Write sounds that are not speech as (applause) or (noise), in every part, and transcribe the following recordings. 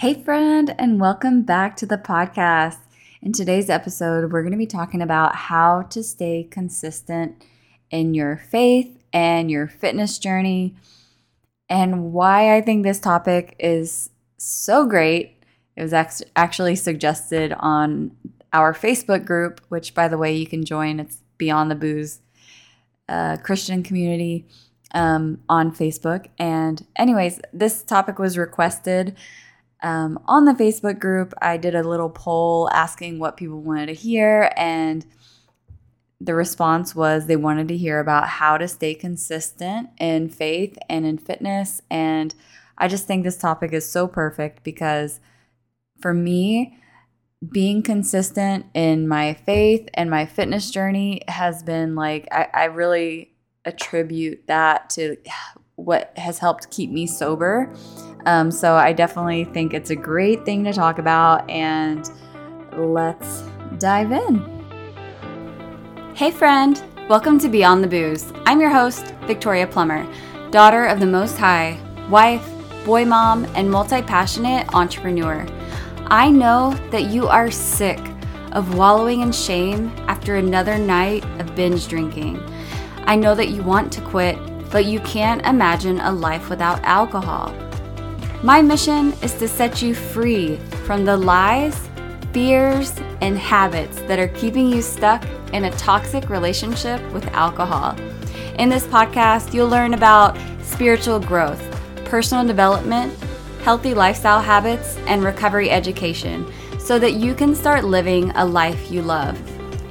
Hey, friend, and welcome back to the podcast. In today's episode, we're going to be talking about how to stay consistent in your faith and your fitness journey, and why I think this topic is so great. It was actually suggested on our Facebook group, which, by the way, you can join. It's Beyond the Booze uh, Christian community um, on Facebook. And, anyways, this topic was requested um, on the Facebook group, I did a little poll asking what people wanted to hear, and the response was they wanted to hear about how to stay consistent in faith and in fitness. And I just think this topic is so perfect because for me, being consistent in my faith and my fitness journey has been like, I, I really attribute that to what has helped keep me sober. Um, so I definitely think it's a great thing to talk about, and let's dive in. Hey, friend, welcome to Beyond the Booze. I'm your host, Victoria Plummer, daughter of the Most High, wife, boy mom, and multi passionate entrepreneur. I know that you are sick of wallowing in shame after another night of binge drinking. I know that you want to quit, but you can't imagine a life without alcohol. My mission is to set you free from the lies, fears, and habits that are keeping you stuck in a toxic relationship with alcohol. In this podcast, you'll learn about spiritual growth, personal development, healthy lifestyle habits, and recovery education so that you can start living a life you love.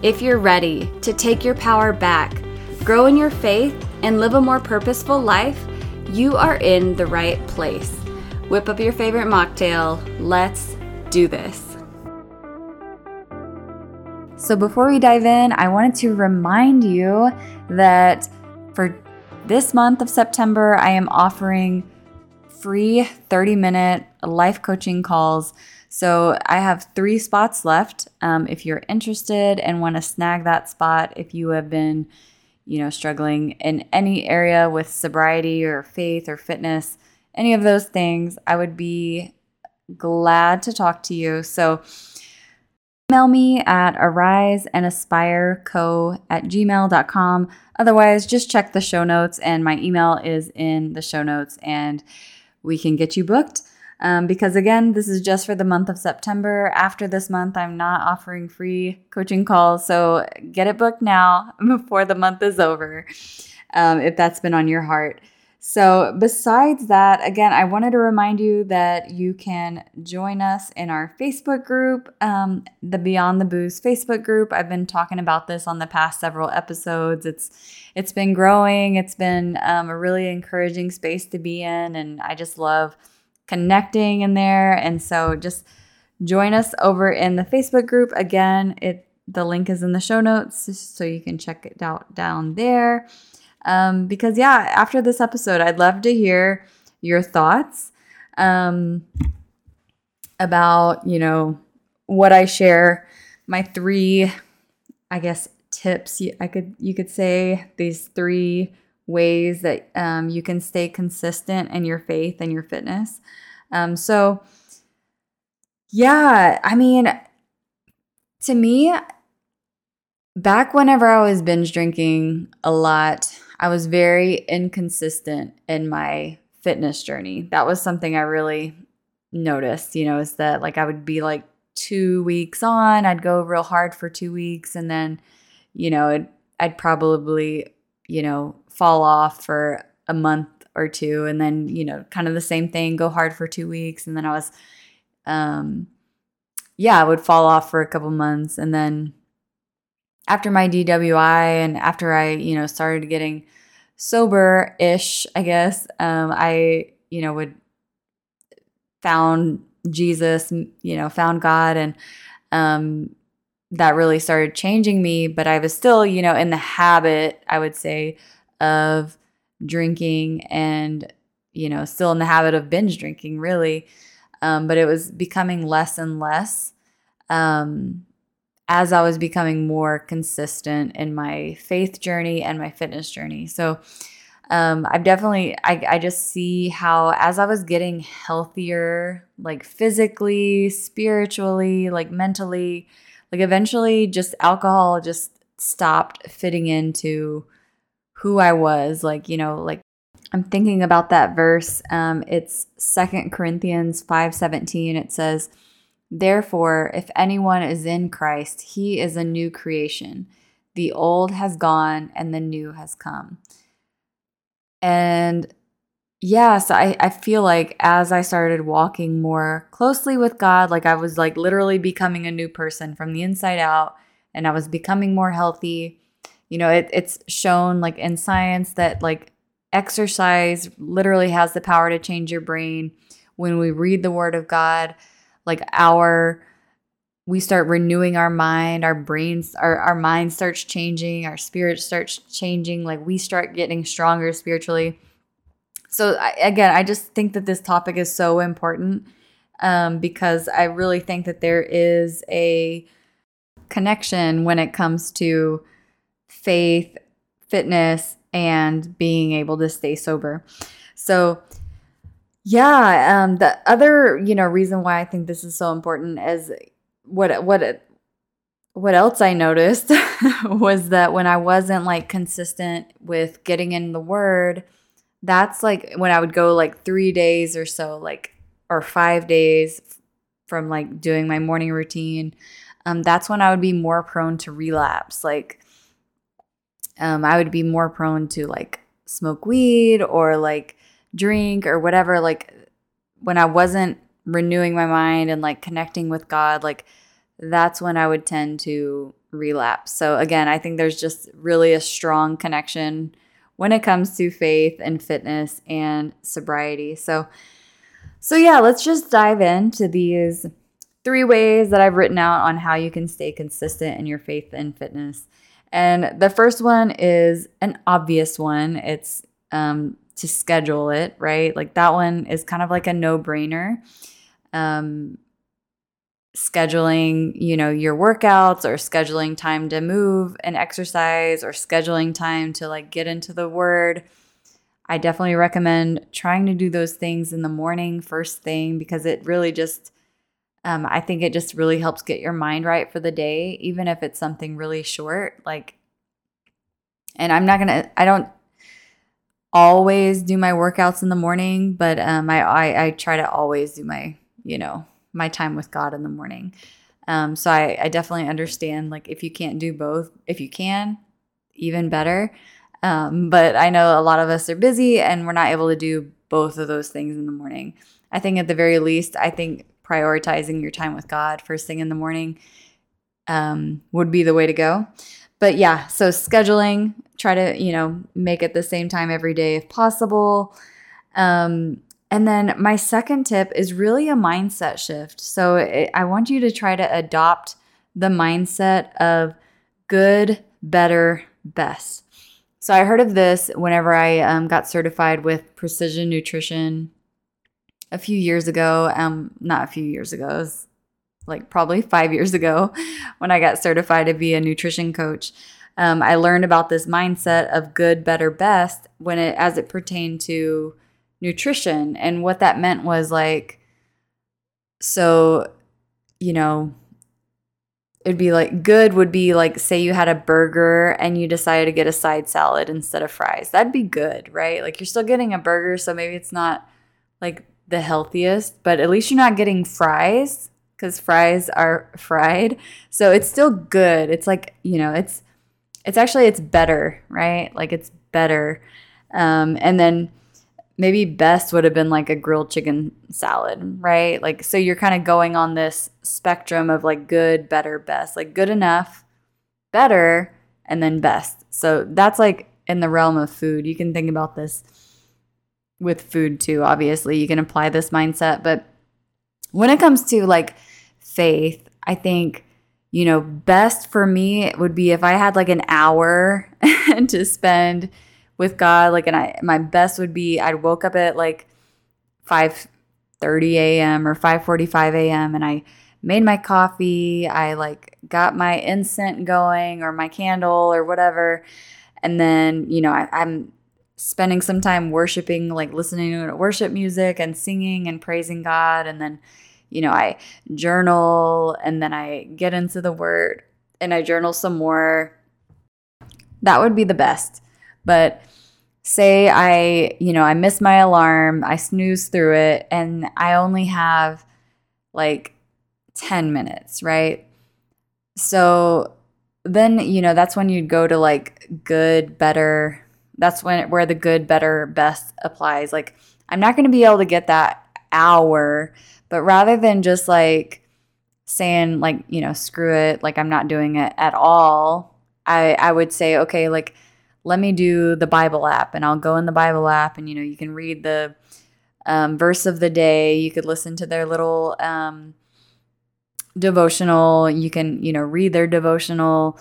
If you're ready to take your power back, grow in your faith, and live a more purposeful life, you are in the right place. Whip up your favorite mocktail. Let's do this. So, before we dive in, I wanted to remind you that for this month of September, I am offering free 30 minute life coaching calls. So, I have three spots left. Um, if you're interested and want to snag that spot, if you have been, you know, struggling in any area with sobriety or faith or fitness, any of those things, I would be glad to talk to you. So email me at ariseandaspireco at gmail.com. Otherwise, just check the show notes, and my email is in the show notes, and we can get you booked. Um, because again, this is just for the month of September. After this month, I'm not offering free coaching calls. So get it booked now (laughs) before the month is over, um, if that's been on your heart. So, besides that, again, I wanted to remind you that you can join us in our Facebook group, um, the Beyond the Booze Facebook group. I've been talking about this on the past several episodes. It's it's been growing. It's been um, a really encouraging space to be in, and I just love connecting in there. And so, just join us over in the Facebook group. Again, it the link is in the show notes, so you can check it out down there. Um, because, yeah, after this episode, I'd love to hear your thoughts um, about, you know, what I share, my three, I guess, tips. I could, you could say these three ways that um, you can stay consistent in your faith and your fitness. Um, so, yeah, I mean, to me, back whenever I was binge drinking a lot, I was very inconsistent in my fitness journey. That was something I really noticed, you know, is that like I would be like two weeks on, I'd go real hard for two weeks, and then, you know, I'd probably, you know, fall off for a month or two, and then, you know, kind of the same thing, go hard for two weeks, and then I was, um, yeah, I would fall off for a couple months, and then after my DWI and after I, you know, started getting sober ish, I guess, um, I, you know, would found Jesus, you know, found God and um, that really started changing me. But I was still, you know, in the habit, I would say, of drinking and, you know, still in the habit of binge drinking, really. Um, but it was becoming less and less. Um, as I was becoming more consistent in my faith journey and my fitness journey. So, um, I've definitely, I, I just see how as I was getting healthier, like physically, spiritually, like mentally, like eventually just alcohol just stopped fitting into who I was. Like, you know, like I'm thinking about that verse. Um, it's Second Corinthians 5 17. It says, Therefore, if anyone is in Christ, he is a new creation. The old has gone and the new has come. And yes, so I, I feel like as I started walking more closely with God, like I was like literally becoming a new person from the inside out and I was becoming more healthy. You know, it, it's shown like in science that like exercise literally has the power to change your brain. When we read the word of God, like our we start renewing our mind our brains our, our mind starts changing our spirit starts changing like we start getting stronger spiritually. So I, again i just think that this topic is so important um, because i really think that there is a connection when it comes to faith fitness and being able to stay sober. So yeah um, the other you know reason why i think this is so important is what what what else I noticed (laughs) was that when I wasn't like consistent with getting in the word, that's like when I would go like 3 days or so like or 5 days from like doing my morning routine. Um, that's when I would be more prone to relapse. Like um, I would be more prone to like smoke weed or like drink or whatever like when I wasn't renewing my mind and like connecting with God, like that's when I would tend to relapse. So again, I think there's just really a strong connection when it comes to faith and fitness and sobriety. So so yeah, let's just dive into these three ways that I've written out on how you can stay consistent in your faith and fitness. And the first one is an obvious one. It's um, to schedule it, right? Like that one is kind of like a no brainer. Um, scheduling, you know, your workouts or scheduling time to move and exercise or scheduling time to like get into the word. I definitely recommend trying to do those things in the morning first thing because it really just um, I think it just really helps get your mind right for the day, even if it's something really short. Like, and I'm not gonna, I don't always do my workouts in the morning, but um, I, I, I try to always do my, you know, my time with God in the morning. Um, so I, I definitely understand like if you can't do both, if you can, even better. Um, but I know a lot of us are busy and we're not able to do both of those things in the morning. I think at the very least, I think prioritizing your time with God first thing in the morning um, would be the way to go. But yeah, so scheduling, try to, you know, make it the same time every day if possible. Um, and then my second tip is really a mindset shift. So it, I want you to try to adopt the mindset of good, better, best. So I heard of this whenever I um, got certified with precision nutrition a few years ago. Um, not a few years ago, it was like probably five years ago when I got certified to be a nutrition coach. Um, I learned about this mindset of good, better, best when it as it pertained to nutrition. And what that meant was like, so, you know, it'd be like good would be like, say you had a burger and you decided to get a side salad instead of fries. That'd be good, right? Like you're still getting a burger, so maybe it's not like the healthiest, but at least you're not getting fries because fries are fried. So it's still good. It's like, you know, it's, it's actually, it's better, right? Like it's better. Um, and then maybe best would have been like a grilled chicken salad, right? Like, so you're kind of going on this spectrum of like good, better, best, like good enough, better, and then best. So that's like in the realm of food. You can think about this with food too, obviously. You can apply this mindset. But when it comes to like faith, I think, you know, best for me would be if I had like an hour (laughs) to spend with God. Like, and I, my best would be I'd woke up at like 5 30 a.m. or 5 45 a.m. and I made my coffee. I like got my incense going or my candle or whatever. And then, you know, I, I'm spending some time worshiping, like listening to worship music and singing and praising God. And then, you know, I journal and then I get into the word and I journal some more. That would be the best. But say I, you know, I miss my alarm, I snooze through it, and I only have like 10 minutes, right? So then, you know, that's when you'd go to like good, better, that's when where the good, better, best applies. Like I'm not going to be able to get that hour, but rather than just like saying like, you know, screw it, like I'm not doing it at all, I I would say, okay, like let me do the Bible app and I'll go in the Bible app and you know, you can read the um, verse of the day, you could listen to their little um, devotional, you can, you know, read their devotional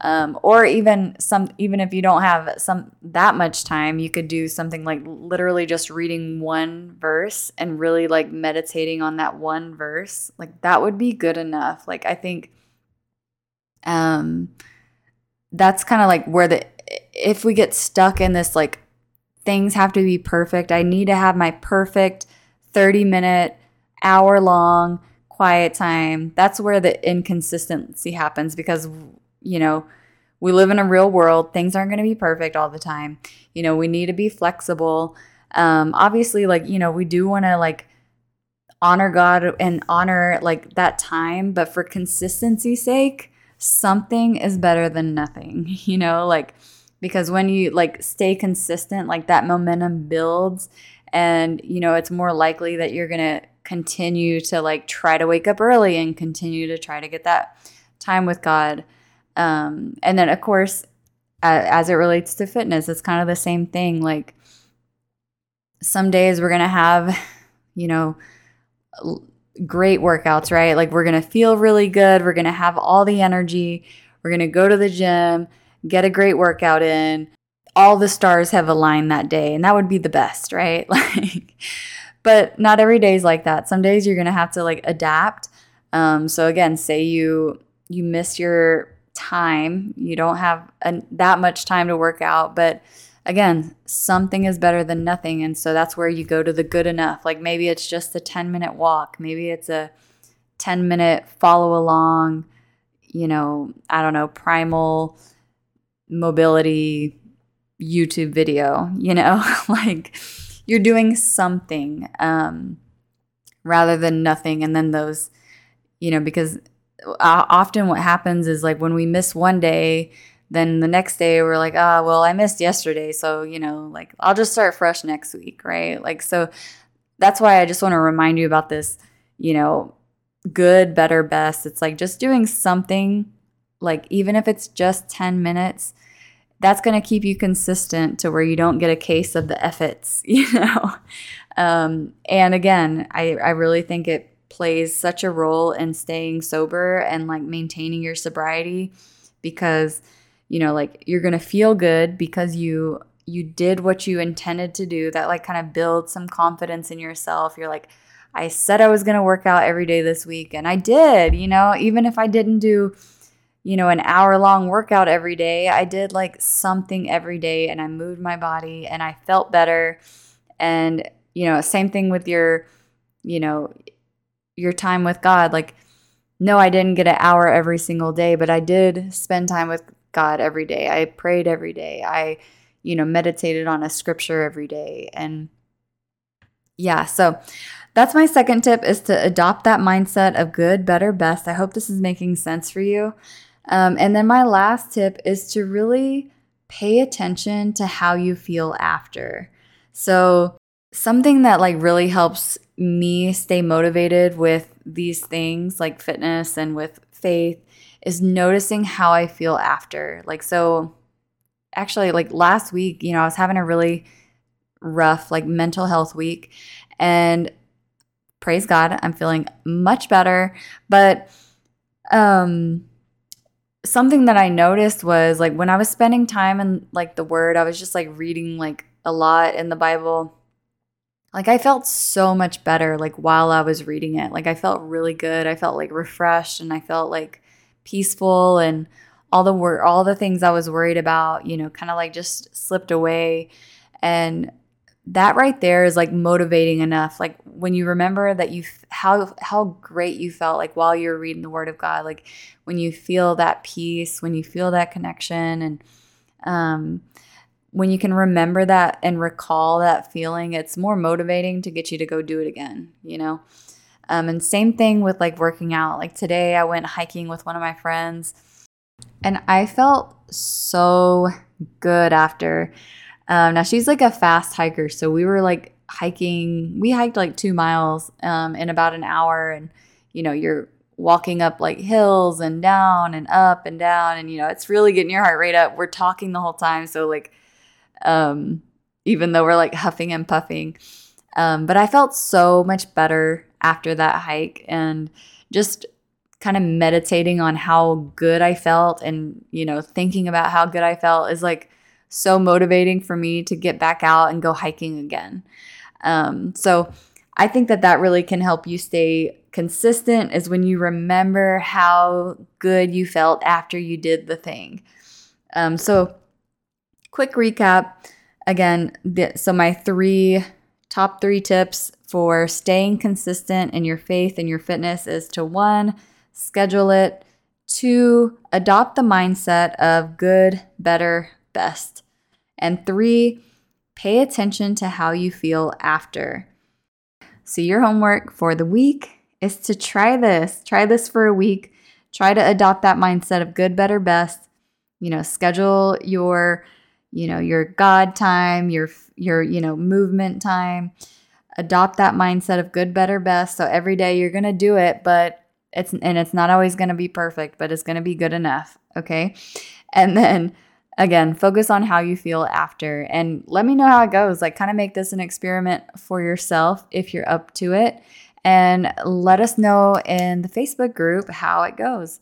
um, or even some even if you don't have some that much time you could do something like literally just reading one verse and really like meditating on that one verse. Like that would be good enough. Like i think um that's kind of like where the if we get stuck in this like things have to be perfect i need to have my perfect 30 minute hour long quiet time that's where the inconsistency happens because you know, we live in a real world. Things aren't going to be perfect all the time. You know, we need to be flexible. Um, obviously, like, you know, we do want to like honor God and honor like that time, but for consistency's sake, something is better than nothing, (laughs) you know, like because when you like stay consistent, like that momentum builds and you know, it's more likely that you're going to continue to like try to wake up early and continue to try to get that time with God. Um, and then, of course, as it relates to fitness, it's kind of the same thing. Like some days we're going to have, (laughs) you know, great workouts, right? Like we're going to feel really good. We're going to have all the energy. We're going to go to the gym, get a great workout in. All the stars have aligned that day, and that would be the best, (laughs) right? Like, but not every day is like that. Some days you're going to have to like adapt. Um, so again, say you you miss your time. You don't have a, that much time to work out, but again, something is better than nothing. And so that's where you go to the good enough. Like maybe it's just a 10 minute walk, maybe it's a 10 minute follow along, you know, I don't know, primal mobility YouTube video, you know, (laughs) like you're doing something um, rather than nothing. And then those, you know, because uh, often what happens is like when we miss one day, then the next day we're like, ah, oh, well, I missed yesterday. So, you know, like I'll just start fresh next week, right? Like, so that's why I just want to remind you about this, you know, good, better, best. It's like just doing something, like even if it's just 10 minutes, that's going to keep you consistent to where you don't get a case of the efforts, (laughs) you know? Um, and again, I, I really think it plays such a role in staying sober and like maintaining your sobriety because you know like you're going to feel good because you you did what you intended to do that like kind of builds some confidence in yourself. You're like I said I was going to work out every day this week and I did you know? Even if I didn't do you know an hour long workout every day I did like something every day and I moved my body and I felt better. And you know same thing with your you know your time with God. Like, no, I didn't get an hour every single day, but I did spend time with God every day. I prayed every day. I, you know, meditated on a scripture every day. And yeah, so that's my second tip is to adopt that mindset of good, better, best. I hope this is making sense for you. Um, and then my last tip is to really pay attention to how you feel after. So, something that like really helps me stay motivated with these things like fitness and with faith is noticing how I feel after. Like, so actually, like last week, you know, I was having a really rough, like mental health week. And praise God, I'm feeling much better. But, um, something that I noticed was like when I was spending time in like the word, I was just like reading like a lot in the Bible like I felt so much better like while I was reading it. Like I felt really good. I felt like refreshed and I felt like peaceful and all the wor- all the things I was worried about, you know, kind of like just slipped away. And that right there is like motivating enough. Like when you remember that you how how great you felt like while you're reading the Word of God, like when you feel that peace, when you feel that connection, and um, when you can remember that and recall that feeling, it's more motivating to get you to go do it again. You know. Um, and same thing with like working out. Like today, I went hiking with one of my friends and I felt so good after. Um, now she's like a fast hiker, so we were like hiking. We hiked like two miles um, in about an hour, and you know you're walking up like hills and down and up and down, and you know it's really getting your heart rate up. We're talking the whole time, so like, um, even though we're like huffing and puffing, um, but I felt so much better after that hike, and just kind of meditating on how good I felt and, you know, thinking about how good I felt is like so motivating for me to get back out and go hiking again. Um, so I think that that really can help you stay consistent is when you remember how good you felt after you did the thing. Um, so, quick recap again. The, so, my three top three tips for staying consistent in your faith and your fitness is to one, schedule it. Two, adopt the mindset of good, better, best. And three, pay attention to how you feel after. So, your homework for the week is to try this. Try this for a week. Try to adopt that mindset of good, better, best. You know, schedule your, you know, your God time, your, your, you know, movement time. Adopt that mindset of good, better, best. So every day you're to do it, but it's and it's not always to be perfect, but it's to be good enough, okay? And then again, focus on how you feel after and let me know how it goes. Like kind of make this an experiment for yourself if you're up to it and let us know in the Facebook group how it goes.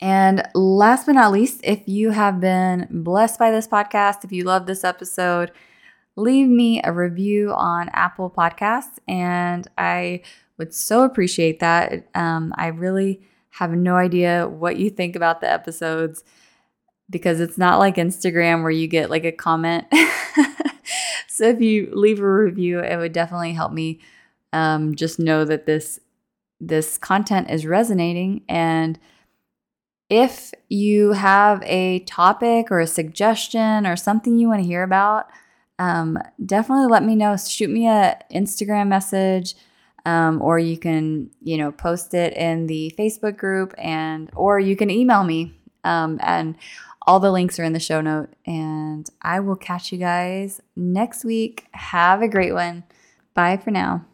And last but not least, if you have been blessed by this podcast, if you love this episode, leave me a review on Apple Podcasts and I would so appreciate that. Um, I really have no idea what you think about the episodes because it's not like Instagram where you get like a comment. (laughs) so if you leave a review, it would definitely help me um, just know that this this content is resonating and if you have a topic or a suggestion or something you want to hear about um, definitely let me know. Shoot me a instagram message um, or you can you know post it in the facebook group and or you can email me um, and all the links are in the show note. And i will catch you guys next week. Have a great one. Bye for now